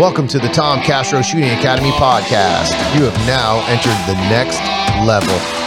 Welcome to the Tom Castro Shooting Academy podcast. You have now entered the next level.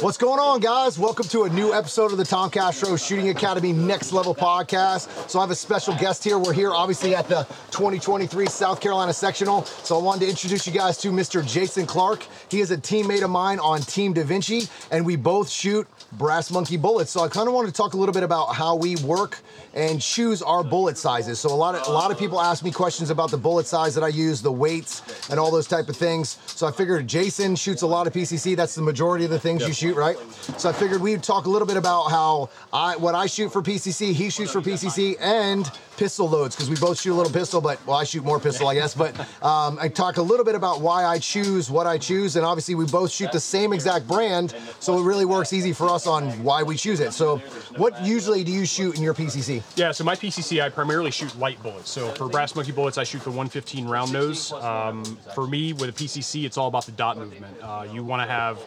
What's going on, guys? Welcome to a new episode of the Tom Castro Shooting Academy Next Level podcast. So, I have a special guest here. We're here, obviously, at the 2023 South Carolina Sectional. So, I wanted to introduce you guys to Mr. Jason Clark. He is a teammate of mine on Team Da Vinci, and we both shoot brass monkey bullets. So, I kind of wanted to talk a little bit about how we work and choose our bullet sizes. So, a lot of a lot of people ask me questions about the bullet size that I use, the weights, and all those type of things. So, I figured Jason shoots a lot of PCC. That's the majority of the things you shoot, right? So, I figured we'd talk a little bit about how I what I shoot for PCC, he shoots for PCC, and pistol loads because we both shoot a little pistol, but well, I shoot more pistol, I guess. But um, I talk a little bit about why I choose what I choose, and obviously we both shoot the same exact brand, so it really works easy for us on why we choose it. So, what usually do you shoot in your PCC? Yeah, so my PCC, I primarily shoot light bullets. So for brass monkey bullets, I shoot the 115 round nose. Um, for me, with a PCC, it's all about the dot movement. Uh, you want to have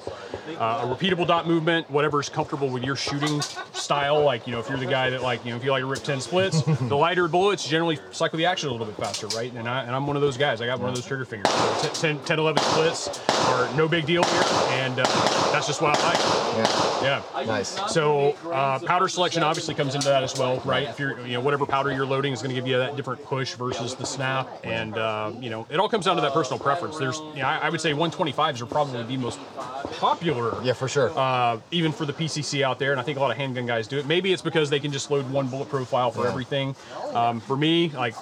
uh, a repeatable dot movement, whatever's comfortable with your shooting style. Like, you know, if you're the guy that like, you know, if you like to rip 10 splits, the lighter bullets generally cycle the action a little bit faster, right? And, I, and I'm one of those guys. I got one of those trigger fingers. So 10, 10, 11 splits are no big deal here, and uh, that's just what I like. Yeah, Yeah. nice. So uh, powder selection obviously comes into that as well, right? If you're, you know, whatever powder you're loading is going to give you that different push versus the snap, and uh, you know, it all comes down to that personal preference. There's, you know, I, I would say 125s are probably the most popular. Yeah, for sure. Uh, even for the PCC out there, and I think a lot of handgun guys do it. Maybe it's because they can just load one bullet profile for Yeah. everything. Um, for me, like.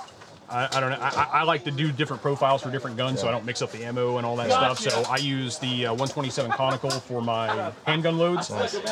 I, I don't know. I, I- I like to do different profiles for different guns, so I don't mix up the ammo and all that stuff. So I use the uh, 127 conical for my handgun loads,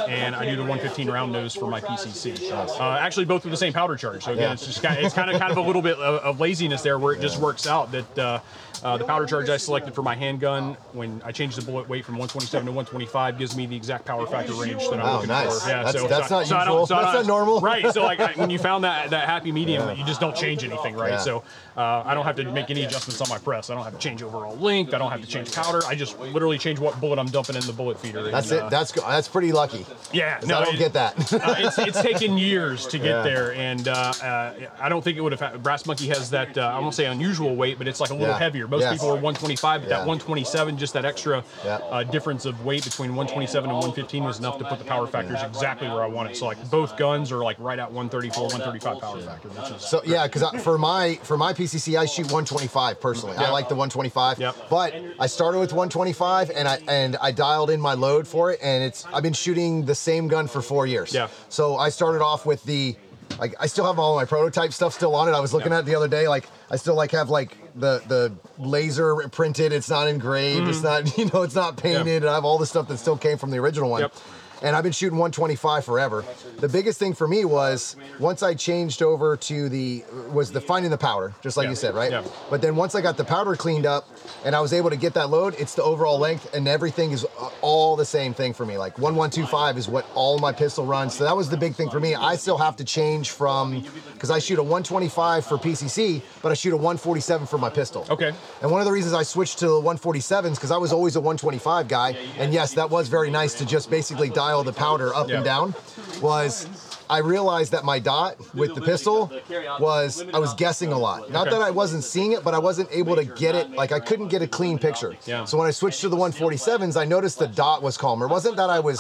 and I do the 115 round nose for my PCC. Uh, actually, both with the same powder charge. So again, Yeah. it's just kind of, it's kind of kind of a little bit of, of laziness there, where it just works out that. Uh, uh, the powder charge I selected for my handgun, when I changed the bullet weight from 127 to 125, gives me the exact power factor range that I'm Oh, looking nice. for. Yeah, That's- so, that's so, not so I don't- usual. so I That's don't- not normal. Right. So like I, when you found that that happy medium, you just don't change anything, right? Yeah. So uh, I don't have to make any adjustments on my press. I don't have to change overall length. I don't have to change powder. I just literally change what bullet I'm dumping in the bullet feeder. and, That's uh, it. That's go- that's pretty lucky. 'Cause yeah. No, I don't it- get that. uh, it's, it's taken years to get Yeah. there, and uh, uh, I don't think it would have. Brass Monkey has that uh, I won't say unusual weight, but it's like a little Yeah. heavier. Most Yes. people are 125, but Yeah. that 127, just that extra Yeah. uh, difference of weight between 127 and 115 was enough to put the power factors exactly where I want it. So like both guns are like right at 134, 135 power factor, which is So yeah, because for my for my PCC, I shoot 125 personally. I like the 125. Yep. But I started with 125, and I and I dialed in my load for it, and it's I've been shooting the same gun for four years. Yeah. So I started off with the. Like I still have all my prototype stuff still on it. I was looking Yep. at it the other day. Like I still like have like the the laser printed. It's not engraved. It's mm-hmm. not you know it's not painted. And I have all the stuff that still came from the original one. Yep. And I've been shooting 125 forever. The biggest thing for me was once I changed over to the was the finding the powder, just like Yeah. you said, right? Yeah. But then once I got the powder cleaned up and I was able to get that load, it's the overall length and everything is uh, all the same thing for me. Like 1125 is what all my pistol runs. So that was the big thing for me. I still have to change from because I shoot a 125 for PCC, but I shoot a 147 for my pistol. Okay. And one of the reasons I switched to the 147s because I was always a 125 guy, and yes, that was very nice to just basically dial the powder up and down. Was I realized that my dot with the pistol was I was guessing a lot. Not that I wasn't seeing it, but I wasn't able to get it. Like I couldn't get a clean picture. So when I switched to the 147s, I noticed the dot was calmer. It wasn't that I was.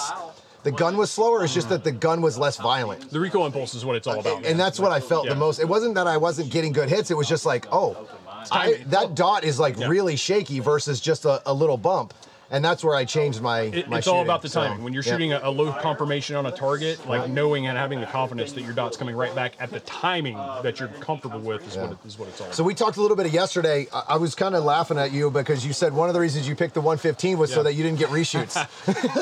The gun was slower. It's just that the gun was less violent. the recoil impulse is what it's all about. And that's what I felt Yeah. the most. It wasn't that I wasn't getting good hits. It was just like, oh, I, that dot is like Yeah. really shaky versus just a, a little bump. And that's where I changed my. It- my it's all about the So, when you're yeah. shooting a, a low confirmation on a target, like knowing and having the confidence that your dot's coming right back at the timing that you're comfortable with is what it, is what it's all. About. So we talked a little bit yesterday. I, I was kind of laughing at you because you said one of the reasons you picked the 115 was so that you didn't get reshoots.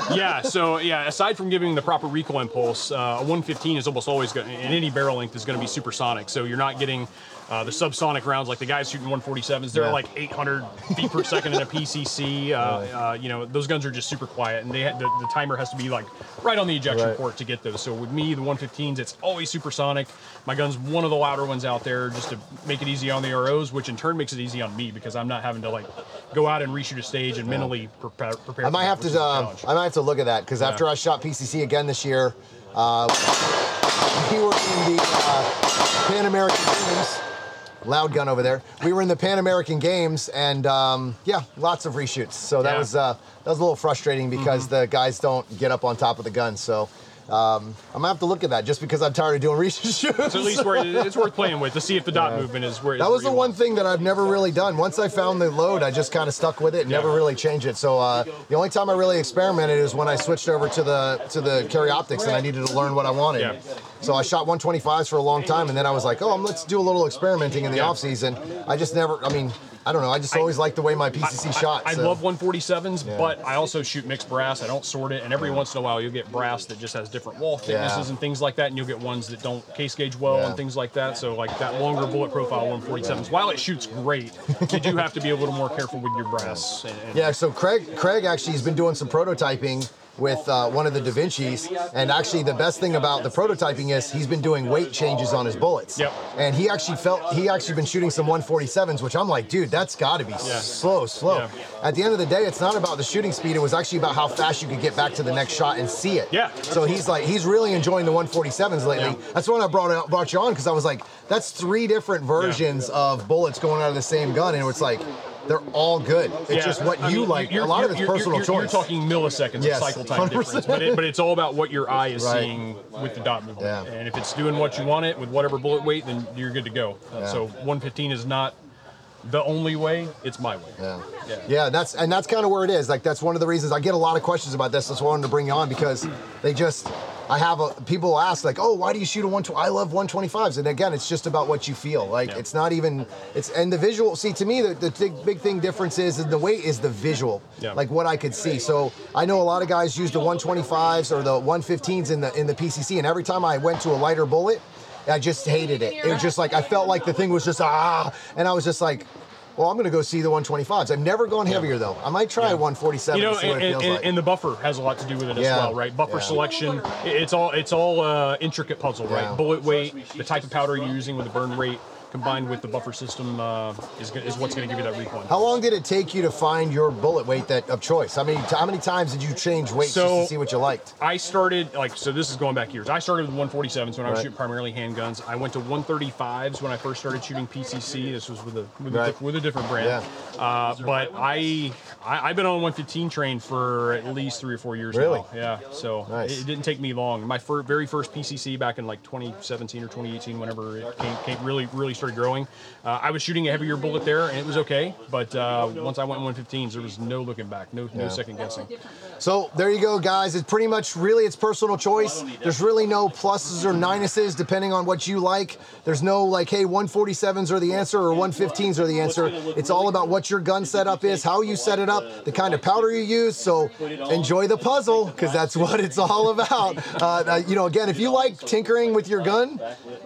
yeah. So yeah, aside from giving the proper recoil impulse, uh, a 115 is almost always going in any barrel length is going to be supersonic. So you're not getting uh, the subsonic rounds like the guys shooting 147s. They're Yeah. like 800 feet per second in a PCC. Uh, uh, you know, those guns are just super quiet, and they ha- the, the timer has to be like right on the ejection Right. port to get those. So with me, the 115s, it's always supersonic. My gun's one of the louder ones out there, just to make it easy on the ROs, which in turn makes it easy on me because I'm not having to like go out and reshoot a stage and mentally prepare. prepare I might have to. Um. I might have to look at that because after I shot PCC again this year, uh, we were in the uh, Pan American Games loud gun over there. We were in the Pan American Games, and um, yeah, lots of reshoots. So that Yeah. was uh, that was a little frustrating because the guys don't get up on top of the gun. So um, I'm gonna have to look at that just because I'm tired of doing reshoots. It's at least where it's worth playing with to see if the dot movement is where. That was the one thing that I've never really done. Once I found the load, I just kind of stuck with it and never really changed it. So uh, the only time I really experimented is when I switched over to the to the carry optics and I needed to learn what I wanted. Yeah. So I shot 125s for a long time, and then I was like, oh, let's do a little experimenting in the Yeah. off season. I just never. I mean, I don't know. I just always liked the way my PCC shot. I, I so- love 147s, but I also shoot mixed brass. I don't sort it, and every once in a while you'll get brass that just has different wall thicknesses Yeah. and things like that, and you'll get ones that don't case gauge well Yeah. and things like that. So like that longer bullet profile 147s, while it shoots great, you do have to be a little more careful with your brass. And, and Yeah, so Craig Craig actually has been doing some prototyping with uh, one of the Da Vinci's, and actually the best thing about the prototyping is he's been doing weight changes on his bullets. Yep. And he actually felt he actually been shooting some 147s, which I'm like, dude, that's got to be slow, slow. Yeah. At the end of the day, it's not about the shooting speed. It was actually about how fast you could get back to the next shot and see it. Yeah. So he's like, he's really enjoying the 147s lately. Yeah. That's when I brought out, brought you on because I was like, that's three different versions of bullets going out of the same gun, and it's like. They're all good. It's Yeah, just what I you mean, like. you're- a lot of it's personal you're, choice. You're talking milliseconds Yes, of cycle time 100%. difference, but, it, but it's all about what your eye is Right. seeing with the dot movement. Yeah. And if it's doing what you want it with whatever bullet weight, then you're good to go. Uh. So 115 is not the only way; it's my way. Yeah. Yeah. Yeah, that's and that's kind of where it is. Like that's one of the reasons I get a lot of questions about this. That's why I wanted to bring you on because they just I have a people ask like, oh, why do you shoot a one? I love 125s, and again, it's just about what you feel. Like Yeah. it's not even it's and the visual. See, to me, the, the big, big thing difference is, is the weight is the visual, Yeah. like what I could see. So I know a lot of guys use the 125s or the 115s in the in the PCC, and every time I went to a lighter bullet. I just hated it. It was just like I felt like the thing was just ah, and I was just like, well, I'm gonna go see the 125s. I've never gone heavier though. I might try 147 You know, to see what and, it feels and, like. and the buffer has a lot to do with it as Yeah. well, right? Buffer Yeah. selection, it's all it's all uh, intricate puzzle, Yeah. right? Bullet weight, the type of powder you're using with the burn rate, combined with the buffer system, uh, is is what's going to give you that recoil. how long did it take you to find your bullet weight that of choice? How many how many times did you change weights just to see what you liked? I started like so. This is going back years. I started with 147s when I was Right. shooting primarily handguns. I went to 135s when I first started shooting PCC. This was with a with, a, Right. diff- with a different brand. Uh, but I, I I've been on 115 train for at least three or four years Really? now. Yeah. So Nice. it, it didn't take me long. My fir- very first PCC back in like 2017 or 2018, whenever it came, came really really started growing. Uh, I was shooting a heavier bullet there, and it was okay. But uh, once I went 115s, there was no looking back, no no Yeah. second guessing. So there you go, guys. It's pretty much really it's personal choice. There's really no pluses or minuses depending on what you like. There's no like, hey, 147s are the answer or 115s are the answer. It's all about what your gun setup is, how you set it up, the kind of powder you use. So enjoy the puzzle because that's what it's all about. Uh, you know, again, if you like tinkering with your gun,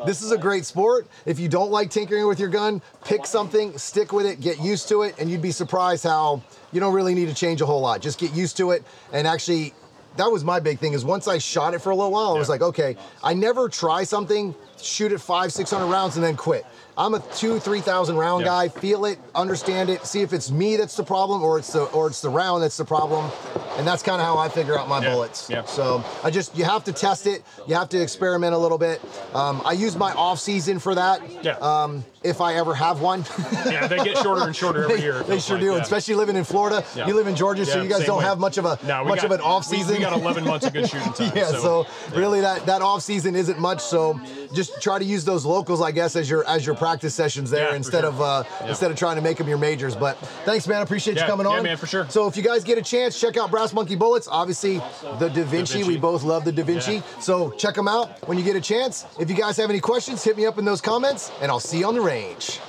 this is a great sport. If you don't like tinkering with your gun, pick something, stick with it, get used to it, and you'd be surprised how you don't really need to change a whole lot. Just get used to it and actually that was my big thing is once I shot it for a little while, I was Yeah. like, okay, I never try something, shoot it five, six hundred rounds and then quit. I'm a two, three thousand round Yeah. guy. Feel it, understand it, see if it's me that's the problem or it's the or it's the round that's the problem, and that's kind of how I figure out my Yeah. bullets. Yeah. So I just you have to test it. You have to experiment a little bit. Um, I use my off season for that. Yeah. Um, if I ever have one. Yeah, they get shorter and shorter every They, year. they sure like, do, yeah. especially living in Florida. Yeah. You live in Georgia, so you guys don't way. have much of a No, much got, of an off we- season. We, got 11 months of good shooting time. yeah, so, really that that off season isn't much. So just try to use those locals, I guess, as your as your practice sessions there Yeah, instead sure. of uh, Yeah. instead of trying to make them your majors. But thanks, man. I appreciate you Yeah, coming yeah, on. man, for sure. So if you guys get a chance, check out Brass Monkey Bullets. Obviously, the Da Vinci. Vinci. We both love the Da Vinci. Yeah. So check them out when you get a chance. If you guys have any questions, hit me up in those comments, and I'll see you on the range.